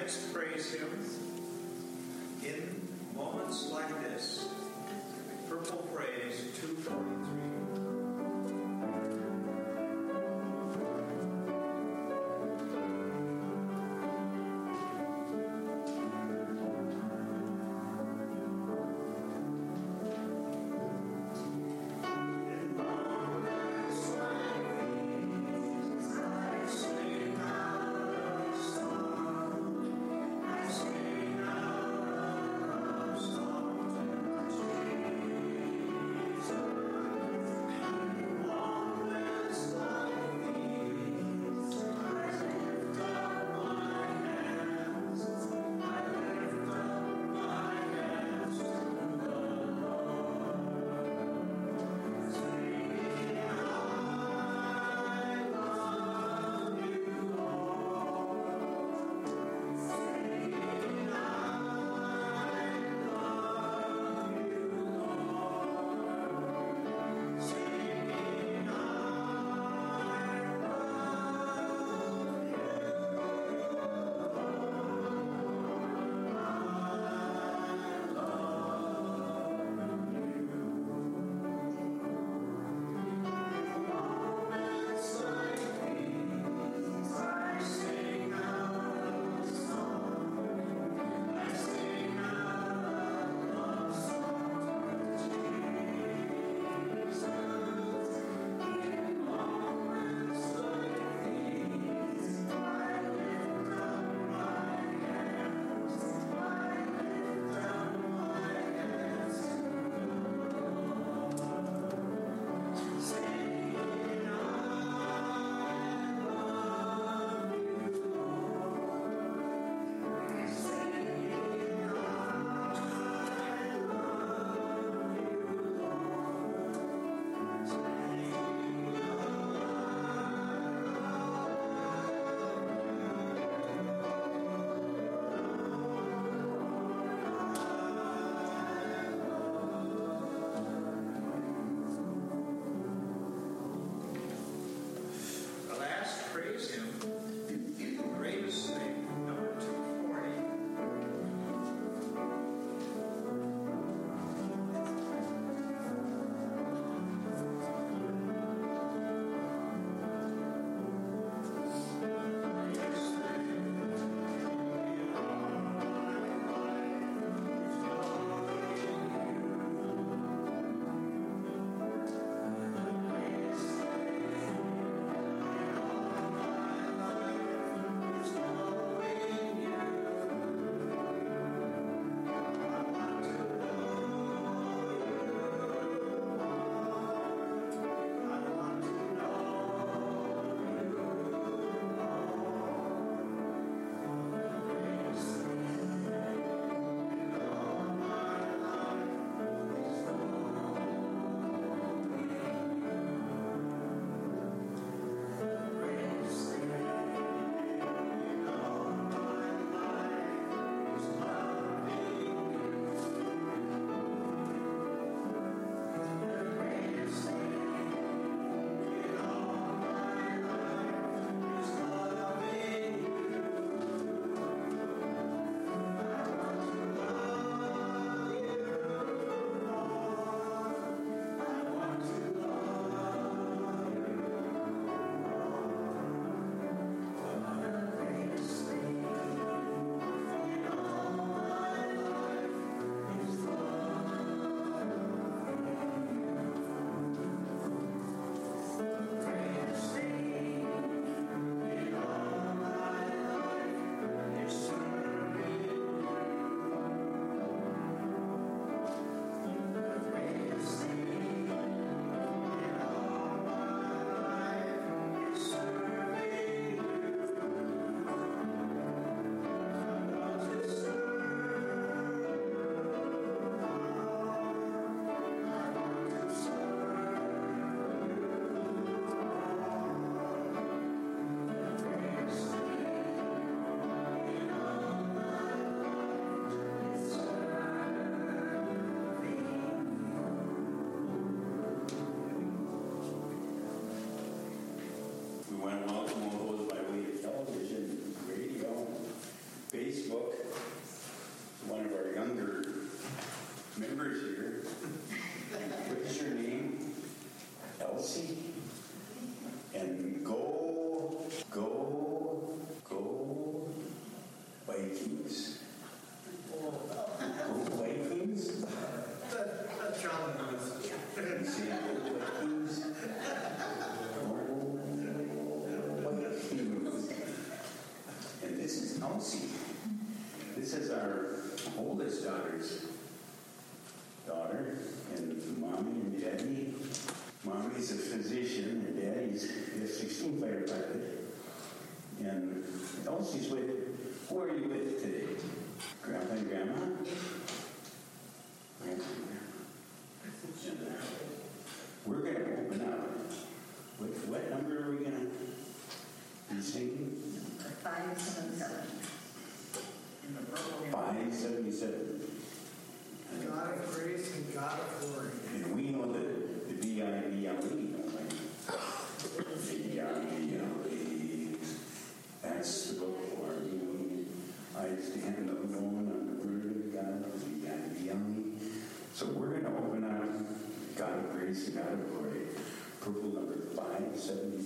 next praise Him in moments like this, Purple Praise 243.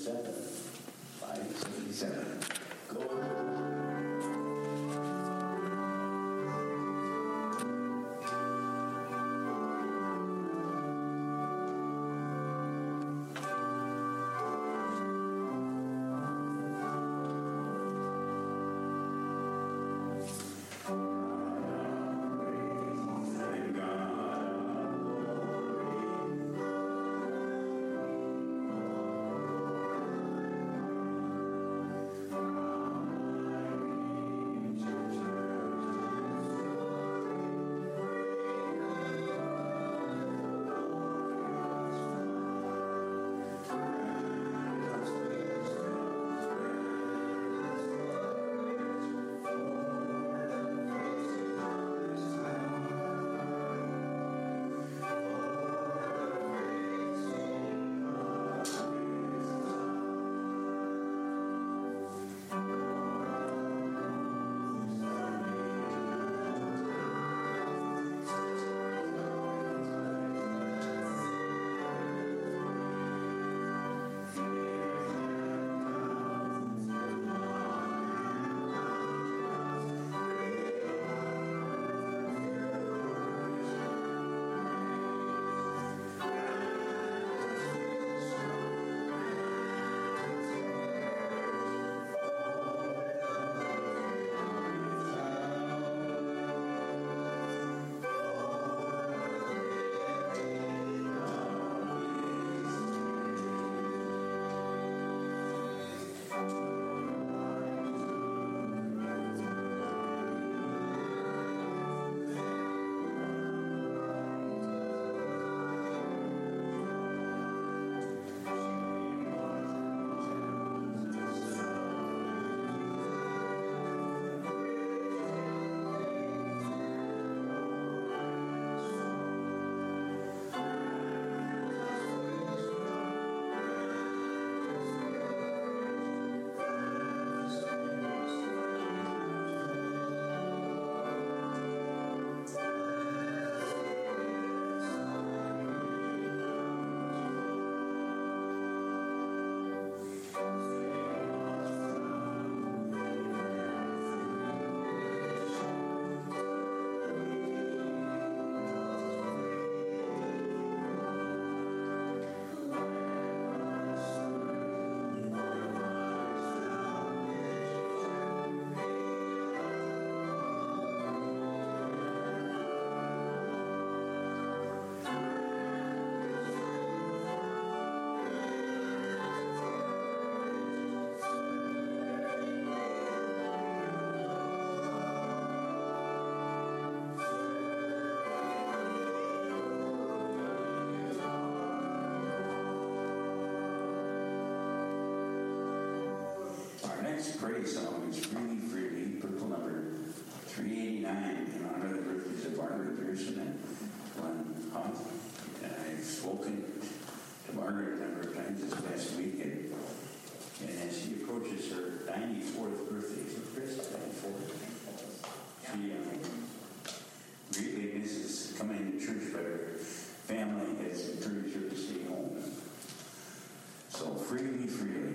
577. 577. praise song is Really Freely, purple number 389, in honor of the birthdays of Margaret Pearson and Glenn Huff. And I've spoken to Margaret a number of times this past week, and, and as she approaches her 94th birthday, so Chris, 94, she um, really misses coming to church, but her family has encouraged her to stay home. So freely, freely.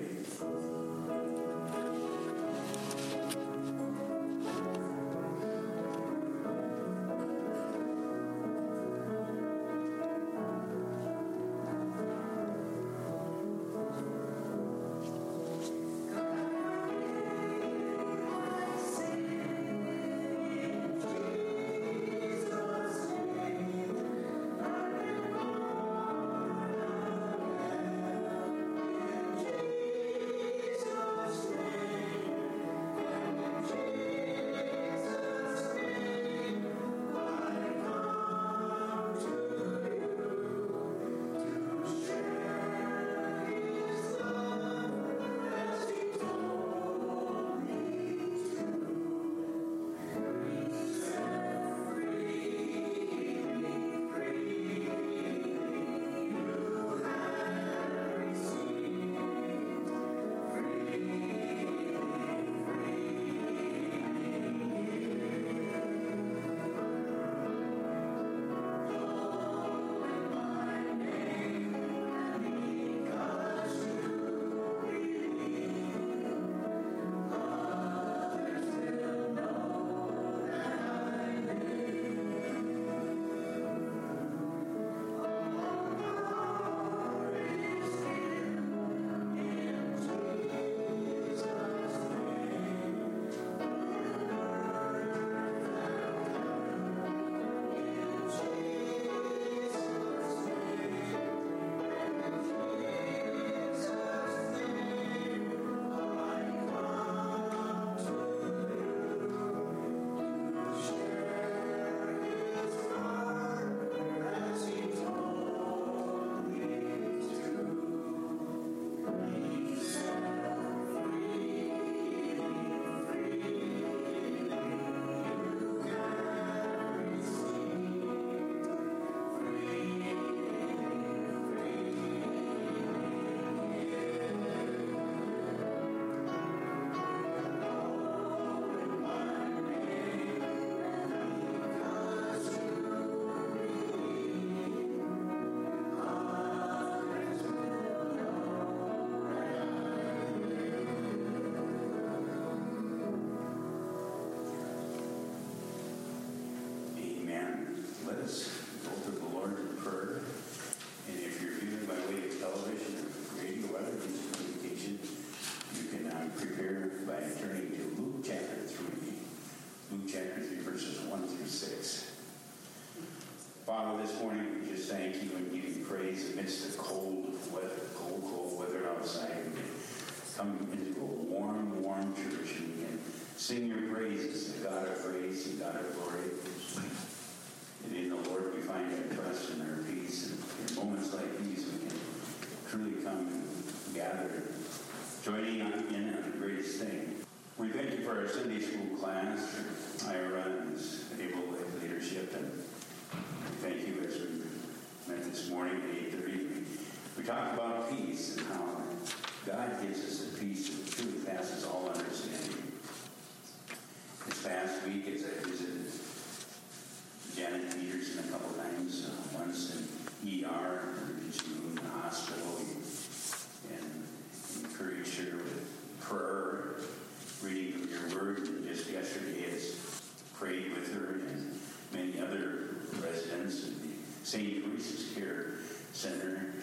St. Teresa's Care Center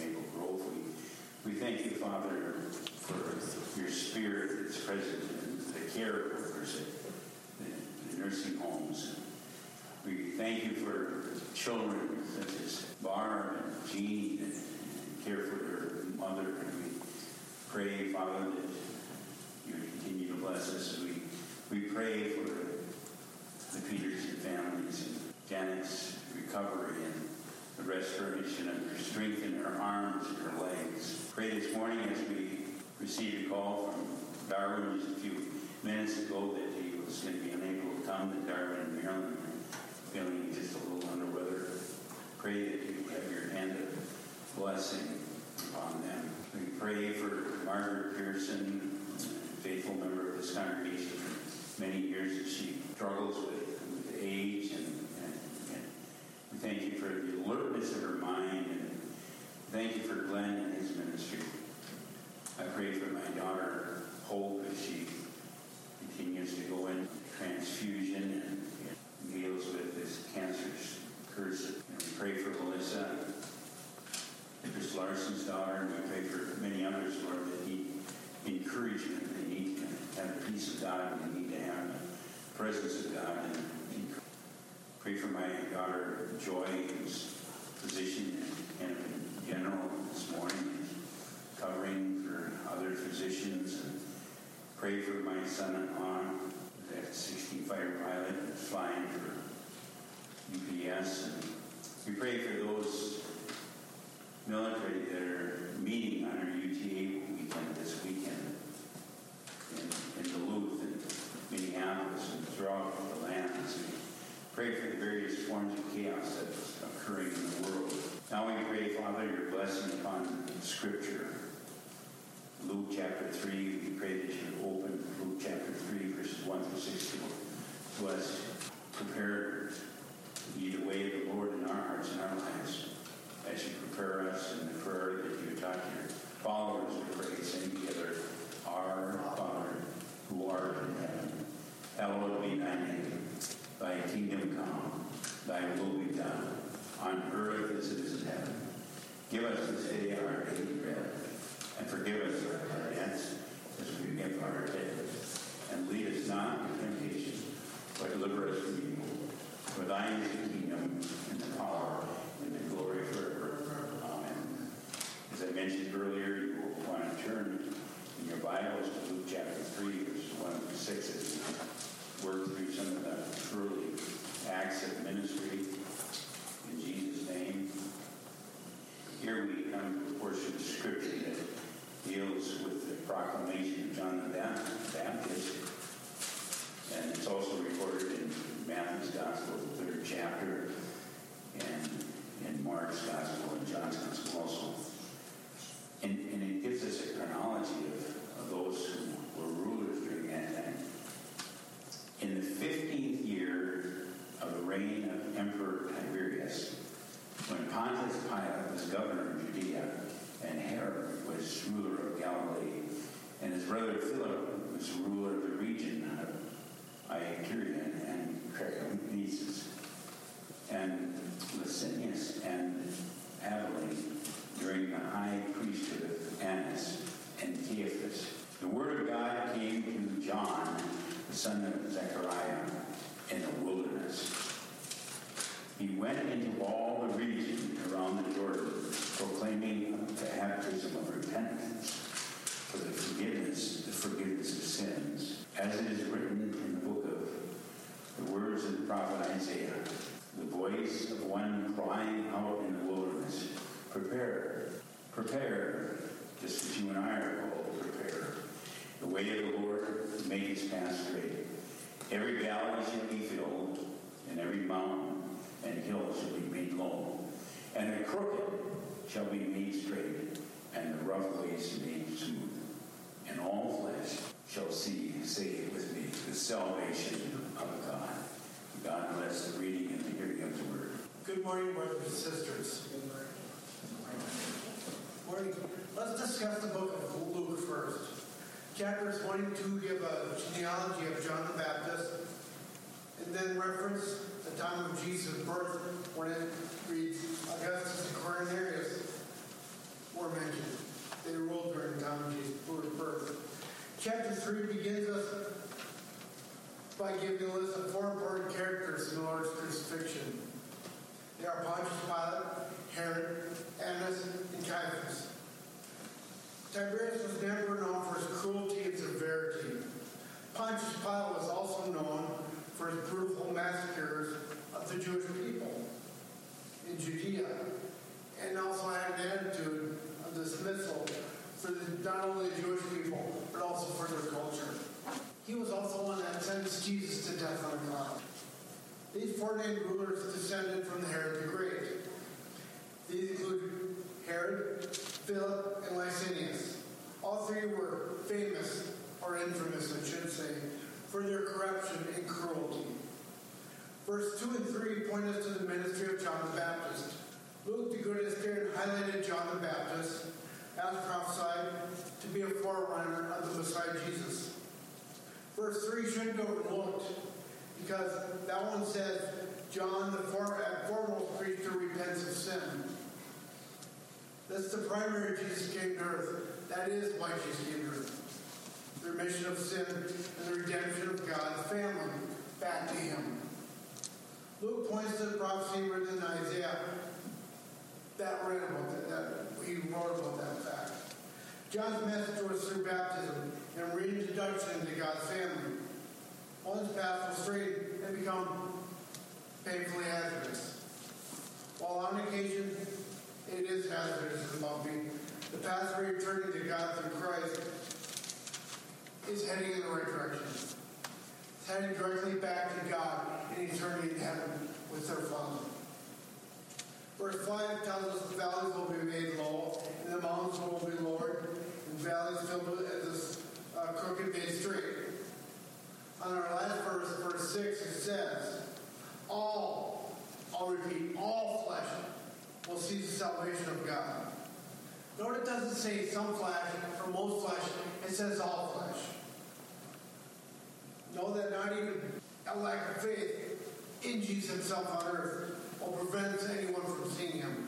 Maple Grove. We, we thank you, Father, for your spirit that's present in the care workers at the nursing homes. We thank you for children such as Barb and Jean and care for their mother. And we pray, Father, that you continue to bless us. We, we pray for the Peterson families and Janice recovery and the restoration of her strength in her arms and her legs. Pray this morning as we received a call from Darwin just a few minutes ago that he was going to be unable to come to Darwin in Maryland, feeling just a little under weather. Pray that you have your hand of blessing upon them. We pray for Margaret Pearson, faithful member of this congregation for many years that she struggles with, with age and Thank you for the alertness of her mind, and thank you for Glenn and his ministry. I pray for my daughter, Hope, as she continues to go in transfusion and deals with this cancer curse. And we pray for Melissa, Chris Larson's daughter, and we pray for many others, Lord, that need encouragement. They need to have the peace of God, and they need to have the presence of God. And pray for my daughter Joy's position in general this morning. Good morning, brothers and sisters. Morning. Let's discuss the book of Luke first. Chapters 1 and 2 give a genealogy of John the Baptist, and then reference the time of Jesus' birth when it reads Augustus and Quirinius were mentioned. They ruled during the time of Jesus' birth. Chapter 3 begins us by giving a list of four important characters in the Lord's crucifixion. They are Pontius Pilate, Herod, Annas, and Caiaphas. Tiberius was never known for his cruelty and severity. Pontius Pilate was also known for his brutal massacres of the Jewish people in Judea, and also had an attitude of dismissal for the, not only the Jewish people, but also for their culture. He was also one that sentenced Jesus to death on a cross. These four named rulers descended from Herod the Great. These include Herod, Philip, and Lysanias. All three were famous, or infamous, I should say, for their corruption and cruelty. Verse 2 and 3 point us to the ministry of John the Baptist. Luke, the good historian, highlighted John the Baptist, as prophesied, to be a forerunner of the Messiah Jesus. Verse 3 shouldn't go overlooked because that one says, John, the foremost preacher, repents of sin. That's the primary Jesus came to earth. That is why Jesus came to earth. The remission of sin and the redemption of God's family back to him. Luke points to the prophecy written in Isaiah that read about that, that he wrote about that fact. John's message was through baptism and reintroduction into God's family. Once path was straight, and become painfully hazardous. While on occasion it is hazardous and bumpy, the path of returning to God through Christ is heading in the right direction. It's heading directly back to God in eternity in heaven with their Father. Verse 5 tells us the valleys will be made low, and the mountains will be lowered, and valleys filled as a uh, crooked made straight. On our last verse, verse 6, it says, All, I'll repeat, all flesh will see the salvation of God. Note it doesn't say some flesh or most flesh, it says all flesh. Know that not even a lack of faith in Jesus himself on earth will prevent anyone from seeing him.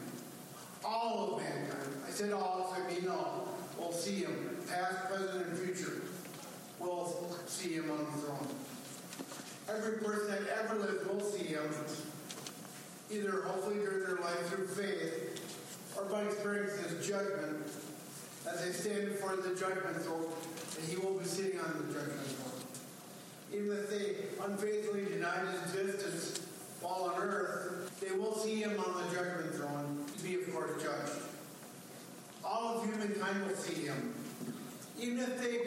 All of mankind, I said all, so I mean all, will see him, past, present, and future will see him on the throne. Every person that ever lived will see him, either hopefully during their life through faith or by experiencing his judgment as they stand before the judgment throne, and he will be sitting on the judgment throne. Even if they unfaithfully denied his existence while on earth, they will see him on the judgment throne to be, of course, judged. All of humankind will see him. Even if they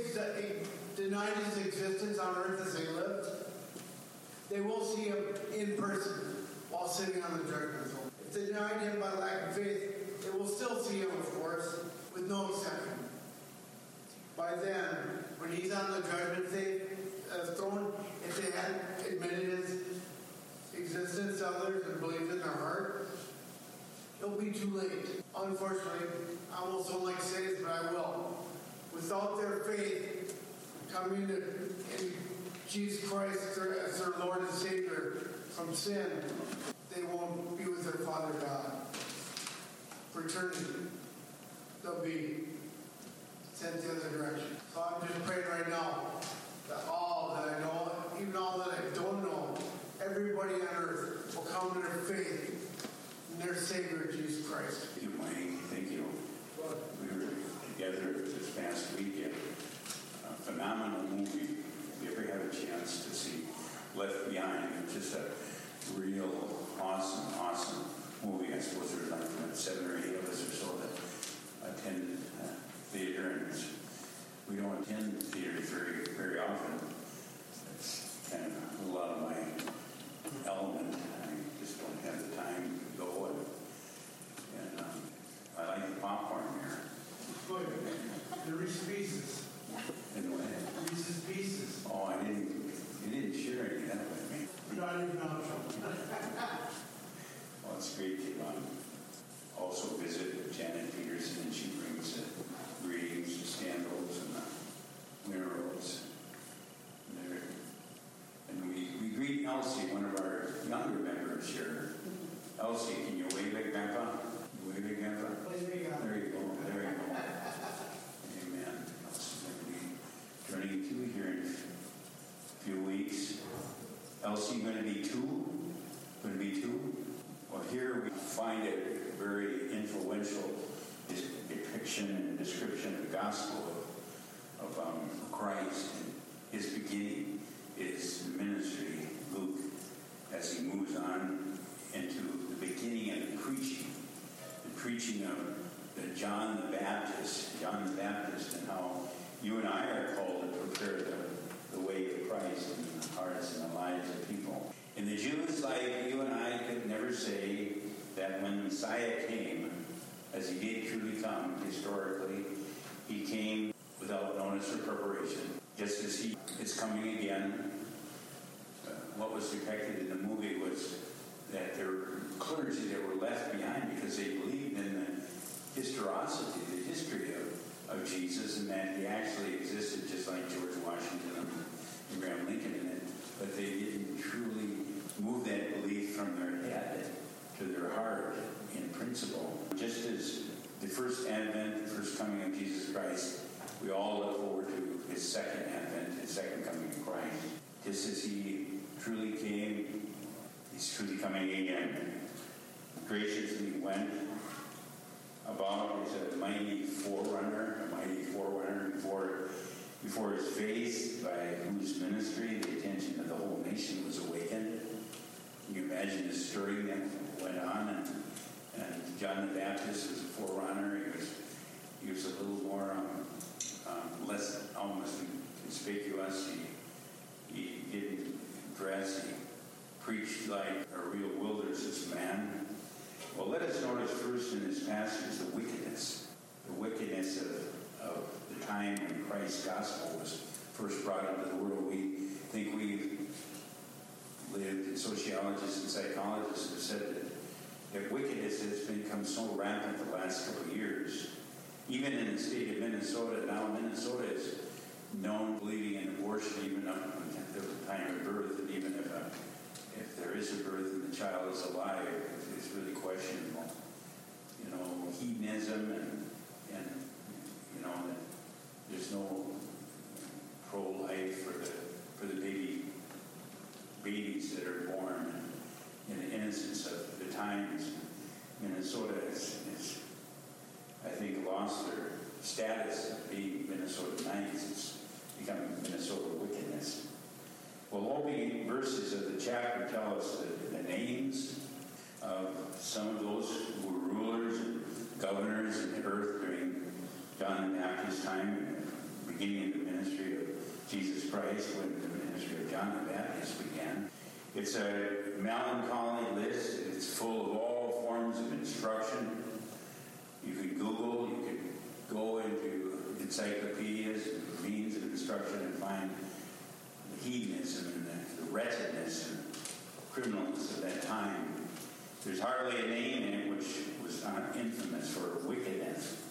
denied his existence on earth as they lived, they will see him in person while sitting on the judgment throne. If they denied him by lack of faith, they will still see him, of course, with no exception. By then, when he's on the judgment thing, uh, throne, if they hadn't admitted his existence to others and believed in their heart, it'll be too late. Unfortunately, I almost don't like to say this, but I will. Without their faith coming to Jesus Christ as their Lord and Savior from sin, they won't be with their Father God. For eternity, they'll be sent the other direction. So I'm just praying right now that all that I know, even all that I don't know, everybody on earth will come to their faith in their Savior, Jesus Christ. Thank you, Mike. Thank you. We were together this past weekend. Phenomenal movie. If you ever have a chance to see Left Behind, it's just a real awesome, awesome movie. I suppose there's like seven or eight of us or so that attend uh, theater, and we don't attend theaters very, very often. It's kind of a lot of my element. I just don't have the time to go, and, and um, I like the popcorn here. Good. The Reese's Pieces. And when, Reese's Pieces. oh, I didn't, you didn't share any of that with me. Not even optional. Well, it's great to um, also visit Janet Peterson, and she brings uh, greetings to scandals and uh, minerals. And, they're- and we, we greet Elsie, one of our younger members here. Elsie, can you wave at Grandpa? You Wave at Grandpa? There you go. There you go, there you go. Amen. Elsie's going to be turning two here in a few weeks. Elsie going to be two? Going to be two? Well, here we find a very influential dis- depiction and description of the gospel of, of um, Christ and his beginning, his ministry, Luke, as he moves on into the beginning of the preaching, the preaching of the John the Baptist, John the Baptist, and how you and I are called to prepare the, the way of Christ in the hearts and the lives of people. And the Jews, like you and I, could never say that when Messiah came, as he did truly come historically, he came without notice or preparation, just as he is coming again. Uh, what was depicted in the movie was that there were clergy that were left behind because they believed in the historicity, the history of, of Jesus, and that he actually existed just like George Washington and Abraham Lincoln but they didn't truly move that belief from their head to their heart in principle. Just as the first advent, the first coming of Jesus Christ, we all look forward to his second advent, his second coming of Christ. Just as he truly came, he's truly coming again. Graciously went about as a mighty forerunner, a mighty forerunner before, before his face, by whose ministry the attention of the whole nation was awakened. Can you imagine the stirring that went on? And, John the Baptist was a forerunner. He was, he was a little more, um, um, less almost conspicuous. He, he didn't dress. He preached like a real wilderness man. Well, let us notice first in this passage the wickedness, the wickedness of, of the time when Christ's gospel was first brought into the world. We think we've lived, and sociologists and psychologists have said that, that wickedness has become so rampant the last couple of years. Even in the state of Minnesota, now Minnesota is known believing in abortion even up until the time of birth, and even if, a, if there is a birth and the child is alive, it's really questionable. You know, hedonism and, and you know, there's no pro-life for the, for the baby babies that are born innocence of the times. Minnesota is, I think, lost their status of being Minnesota nice. It's become Minnesota wickedness. Well, opening verses of the chapter tell us the, the names of some of those who were rulers and governors in the earth during John the Baptist's time and beginning of the ministry of Jesus Christ when the ministry of John the Baptist began. It's a melancholy list. It's full of all forms of instruction. You can Google, you can go into encyclopedias means of instruction and find the hedonism and the, the wretchedness and criminals of that time. There's hardly a name in it which was not infamous for wickedness.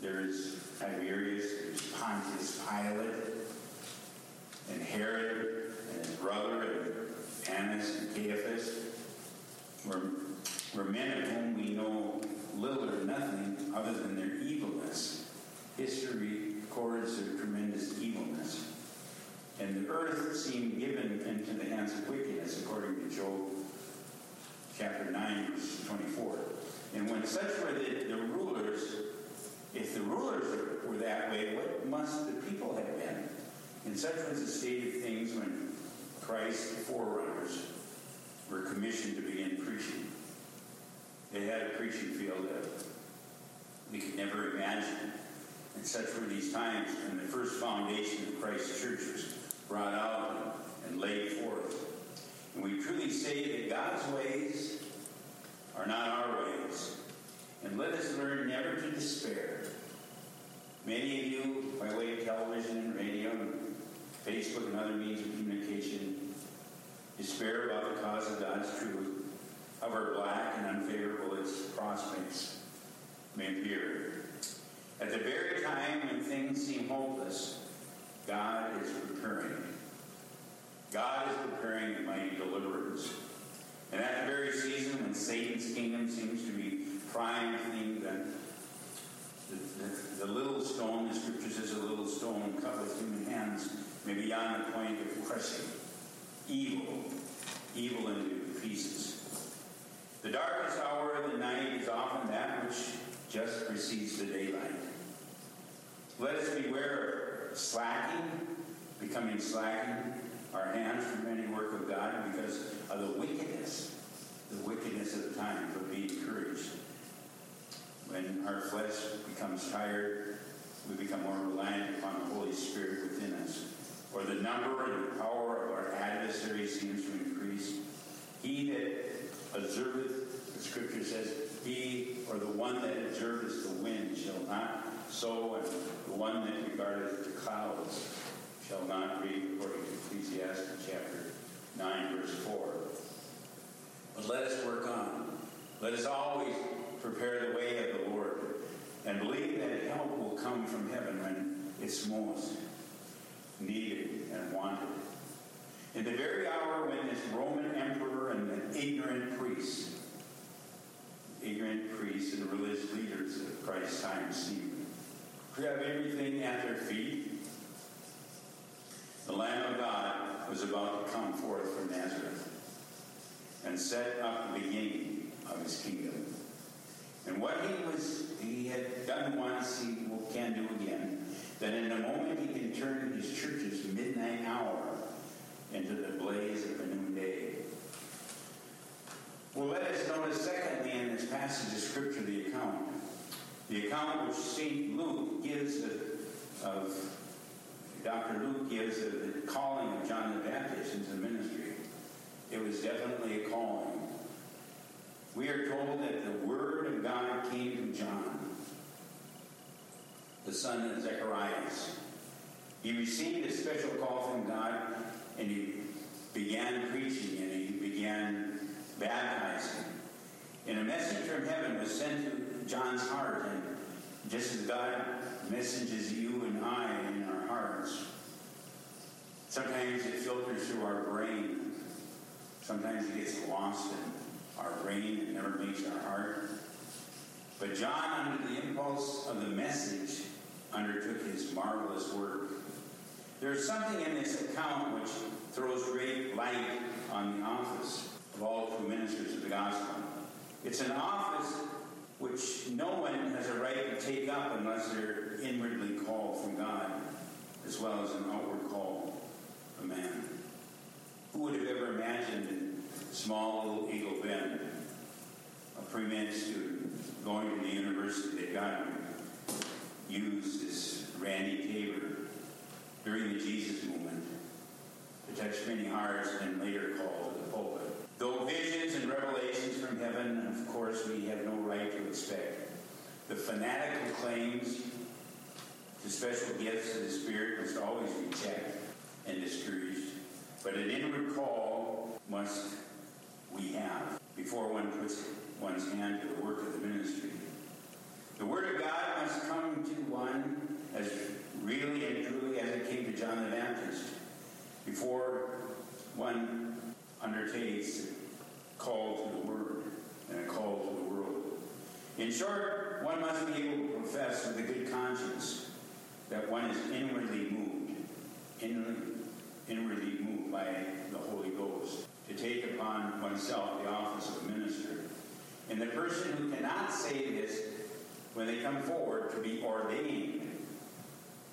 There's Tiberius, there's Pontius Pilate, and Herod, and his brother, and Annas and Caiaphas, were, were men of whom we know little or nothing other than their evilness. History records their tremendous evilness. And the earth seemed given into the hands of wickedness, according to Job chapter 9, verse 24. And when such were the, the rulers, if the rulers were that way, what must the people have been? And such was the state of things when Christ, the forerunners, were commissioned to begin preaching. They had a preaching field that we could never imagine. And such were these times when the first foundation of Christ's church was brought out and laid forth. And we truly say that God's ways are not our ways. And let us learn never to despair. Many of you, by way of television and radio Facebook and other means of communication, despair about the cause of God's truth, however black and unfavorable its prospects may appear. At the very time when things seem hopeless, God is preparing. God is preparing a mighty deliverance. And at the very season when Satan's kingdom seems to be triumphing, then the, the, the, little stone, the scripture says a little stone cut with human hands, may be on the point of crushing evil, evil into pieces. The darkest hour of the night is often that which just precedes the daylight. Let us beware of slacking, becoming slacking our hands from any work of God because of the wickedness, the wickedness of the time, but be encouraged. When our flesh becomes tired, we become more reliant upon the Holy Spirit within us. Or the number and power of our adversary seems to increase. He that observeth, the scripture says, he or the one that observeth the wind shall not sow, and the one that regardeth the clouds shall not reap, according to Ecclesiastes chapter 9, verse 4. But let us work on. Let us always prepare the way of the Lord and believe that help will come from heaven when it's most needed and wanted. In the very hour when this Roman emperor and the ignorant priests, ignorant priests and religious leaders of Christ's time seemed have everything at their feet, the Lamb of God was about to come forth from Nazareth and set up the beginning of his kingdom. And what he was he had done once, he can do again. That in a moment he can turn his church's midnight hour into the blaze of a new day. Well, let us notice secondly in this passage of scripture the account. The account which St. Luke gives of, of Dr. Luke gives of the calling of John the Baptist into the ministry. It was definitely a calling. We are told that the word of God came to John, the son of Zacharias. He received a special call from God and he began preaching and he began baptizing. And a message from heaven was sent to John's heart. And just as God messages you and I in our hearts, sometimes it filters through our brain. Sometimes it gets lost in our brain and never makes our heart. But John, under the impulse of the message, undertook his marvelous work. There's something in this account which throws great light on the office of all true ministers of the gospel. It's an office which no one has a right to take up unless they're inwardly called from God, as well as an outward call of man. Who would have ever imagined in small little Eagle Bend, a pre-med student going to the university that God used this Randy Tabor during the Jesus movement to touch many hearts and later called to the pulpit. Though visions and revelations from heaven, of course, we have no right to expect. The fanatical claims to special gifts of the Spirit must always be checked and discouraged. But an inward call must we have before one puts one's hand to the work of the ministry. The Word of God must come to one as really and truly as it came to John the Baptist before one undertakes a call to the Word and a call to the world. In short, one must be able to profess with a good conscience that one is inwardly moved, inwardly, inwardly moved by the Holy Ghost to take upon oneself the office of minister. And the person who cannot say this when they come forward to be ordained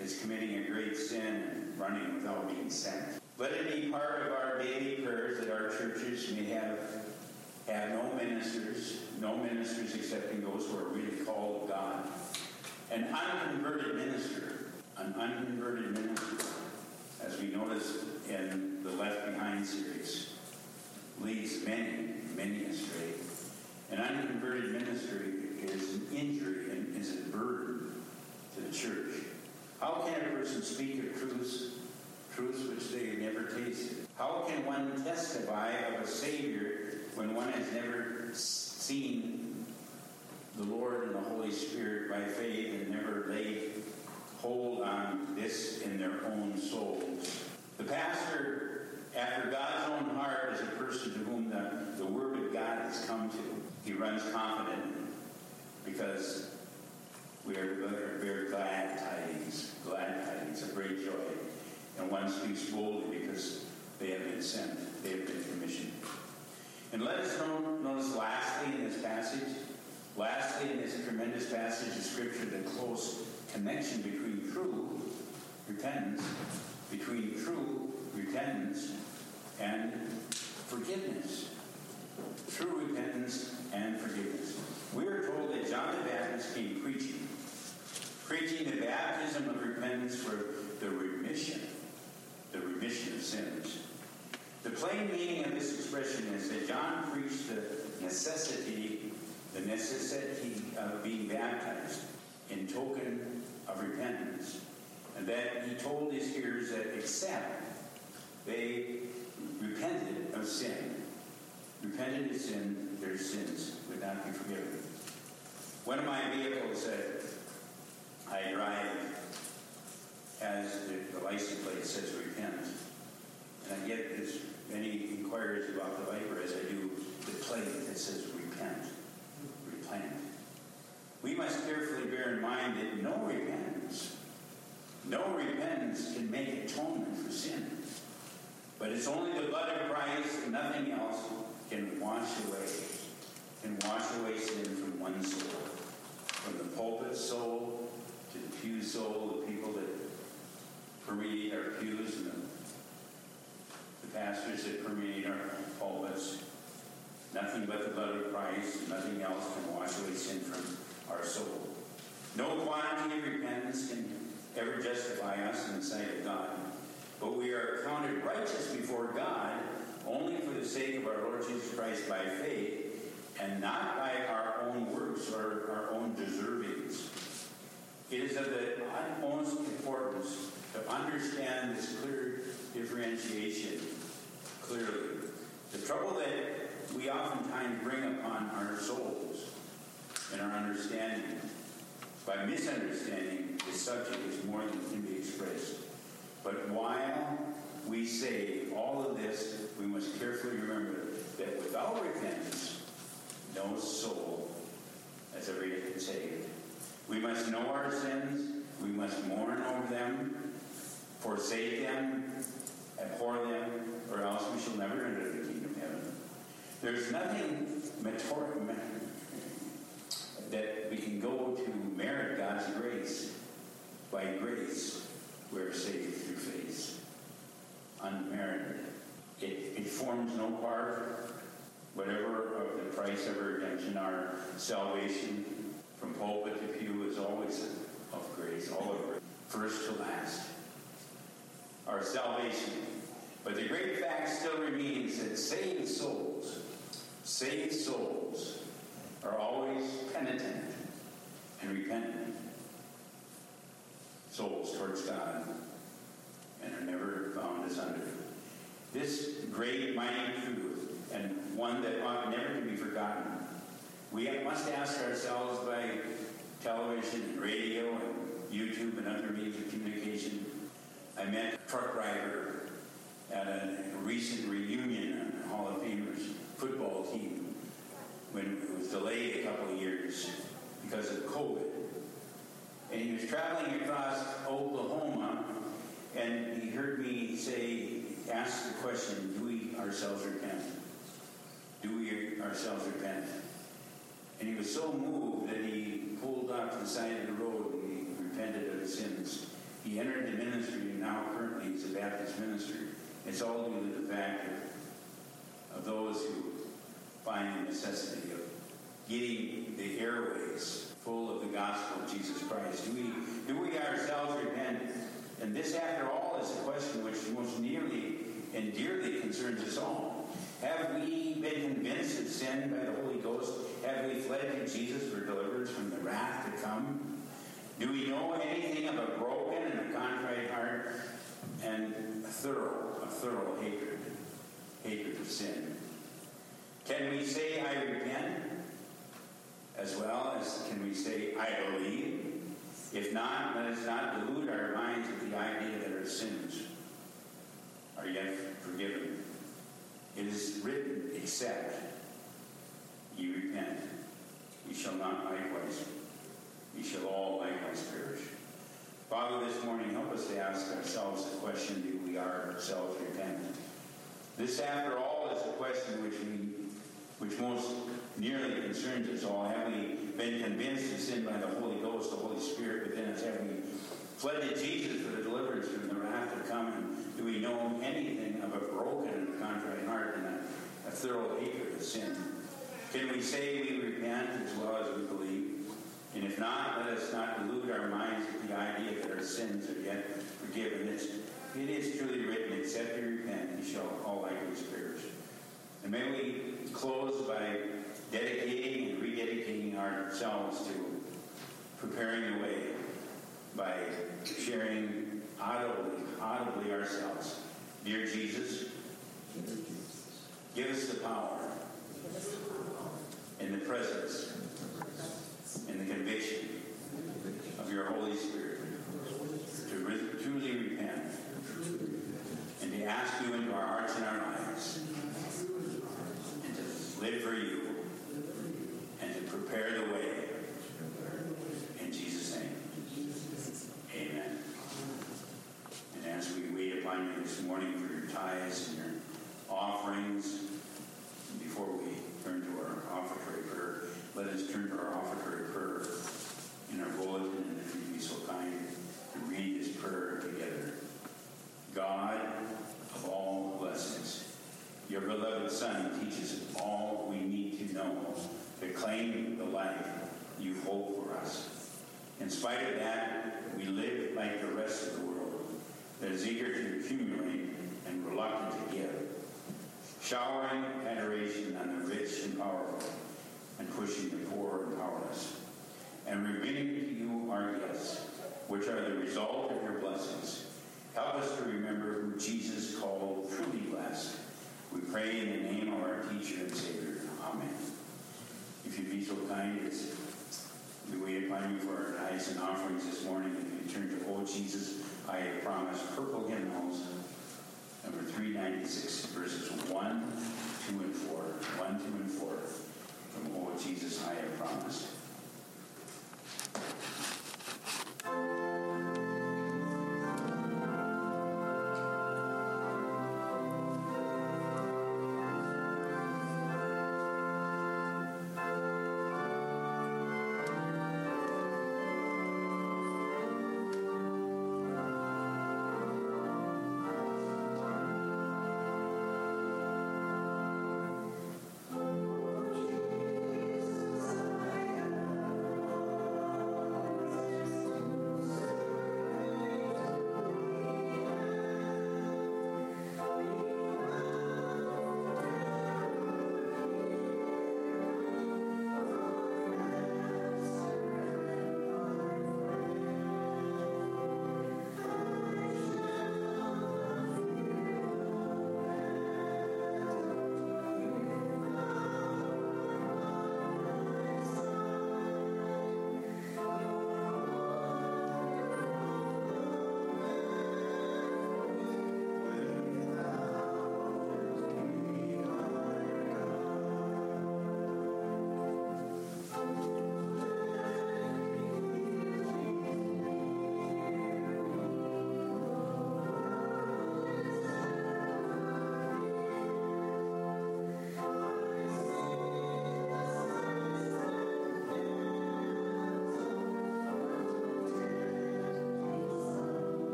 is committing a great sin and running without being sent. Let it be part of our daily prayers that our churches may have have no ministers, no ministers excepting those who are really called of God. An unconverted minister, an unconverted minister, as we notice in the Left Behind series, leads many, many astray. An unconverted ministry is an injury and is a burden to the church. How can a person speak of truths, truths which they have never tasted? How can one testify of a Savior when one has never seen the Lord and the Holy Spirit by faith and never laid hold on this in their own souls? The pastor, after God's own heart, is a person to whom the, the Word of God has come to. He runs confident because we are very glad tidings, glad tidings of great joy. And one speaks boldly because they have been sent, they have been commissioned. And let us notice lastly in this passage, lastly in this tremendous passage of Scripture, the close connection between true repentance, between true repentance and forgiveness. True repentance and forgiveness. We are told that John the Baptist came preaching, preaching the baptism of repentance for the remission, the remission of sins. The plain meaning of this expression is that John preached the necessity, the necessity of being baptized in token of repentance, and that he told his hearers that except they repented of sin, repented of sin, their sins would not be forgiven. One of my vehicles that I drive has the, the license plate says repent. And I get as many inquiries about the Viper as I do the plate that says repent, repent. We must carefully bear in mind that no repentance, no repentance can make atonement for sin. But it's only the blood of Christ and nothing else can wash away, can wash away sin from one soul. From the pulpit soul to the pew soul, the people that permeate our pews and the, the pastors that permeate our pulpits. Nothing but the blood of Christ, nothing else can wash away sin from our soul. No quantity of repentance can ever justify us in the sight of God. But we are counted righteous before God only for the sake of our Lord Jesus Christ by faith and not by our own works or our own deservings. It is of the utmost importance to understand this clear differentiation clearly. The trouble that we oftentimes bring upon our souls and our understanding by misunderstanding the subject is more than can be expressed. But while we say all of this, we must carefully remember that without repentance, no soul has ever yet saved. We must know our sins. We must mourn over them, forsake them, abhor them, or else we shall never enter the kingdom of heaven. There's nothing that we can go to merit God's grace. By grace, we're saved through faith. Unmerited. It, it forms no part, whatever of the price of redemption, our salvation from pulpit to pew is always of grace, all it, first to last. Our salvation. But the great fact still remains that saved souls, saved souls, are always penitent and repentant souls towards God and are never found as under. This great, mighty truth, and one that ought never to be forgotten, we must ask ourselves by television and radio and YouTube and other means of communication. I met a truck driver at a recent reunion on the Hall of Famers football team when it was delayed a couple of years because of COVID. And he was traveling across Oklahoma, and he heard me say, ask the question, do we ourselves repent? Do we ourselves repent? And he was so moved that he pulled off to the side of the road and he repented of his sins. He entered the ministry, and now currently he's a Baptist minister. It's all due to the fact of, of those who find the necessity of getting the airways full of the gospel of Jesus Christ? Do we, do we ourselves repent? And this, after all, is a question which most nearly and dearly concerns us all. Have we been convinced of sin by the Holy Ghost? Have we fled to Jesus for deliverance from the wrath to come? Do we know anything of a broken and a contrite heart and a thorough, a thorough hatred, hatred of sin? Can we say, I repent? As well as can we say, I believe? If not, let us not delude our minds with the idea that our sins are yet forgiven. It is written, except ye repent, ye shall not likewise, ye shall all likewise perish. Father, this morning, help us to ask ourselves the question, do we ourselves repent? This, after all, is a question which we which most nearly concerns us all. Have we been convinced of sin by the Holy Ghost, the Holy Spirit within us? Have we fled to Jesus for the deliverance from the wrath to come? And do we know anything of a broken and contrite heart and a, a thorough hatred of sin? Can we say we repent as well as we believe? And if not, let us not delude our minds with the idea that our sins are yet forgiven. It's, it is truly written, except you repent, you shall all likewise perish. And may we close by dedicating and rededicating ourselves to preparing the way by sharing audibly, audibly ourselves. Dear Jesus, give us the power and the presence and the conviction of your Holy Spirit to re- truly repent and to ask you into our hearts and our lives and to live for you and to prepare the way. In Jesus' name, amen. And as we wait upon you this morning for your tithes and your offerings, before we turn to our offertory prayer, let us turn to our offertory prayer in our bulletin, and if you'd be so kind to read this prayer together. God of all blessings, your beloved Son teaches us all we need to know to claim the life you hold for us. In spite of that, we live like the rest of the world that is eager to accumulate and reluctant to give, showering adoration on the rich and powerful and pushing the poor and powerless, and revealing to you our gifts, which are the result of your blessings. Help us to remember who Jesus called truly blessed. We pray in the name of our teacher and Savior. Amen. If you'd be so kind as we wait upon you for our tithes and offerings this morning, if you turn to Oh Jesus, I have promised purple hymnals, number 396, verses 1, 2, and 4. 1, 2, and 4 from Oh Jesus, I have promised.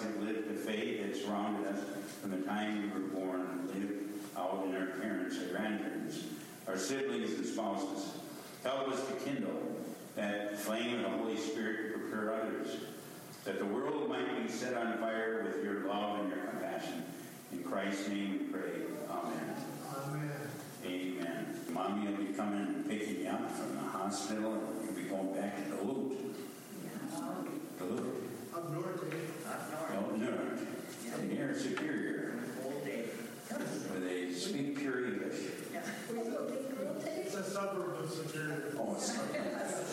Us have lived the faith that surrounded us from the time we were born and lived out in our parents, our grandparents, our siblings and spouses. Help us to kindle that flame of the Holy Spirit to prepare others, that the world might be set on fire with your love and your compassion. In Christ's name we pray. Amen. Amen. Amen. Mommy will be coming and picking you up from the hospital, and you'll be going back to Duluth. Duluth. Up north, eh? Up north. Oh, Up north. Yeah. And here Superior. All day. Where they speak pure English. Yeah. It's a suburb of Superior. Oh, it's a suburb.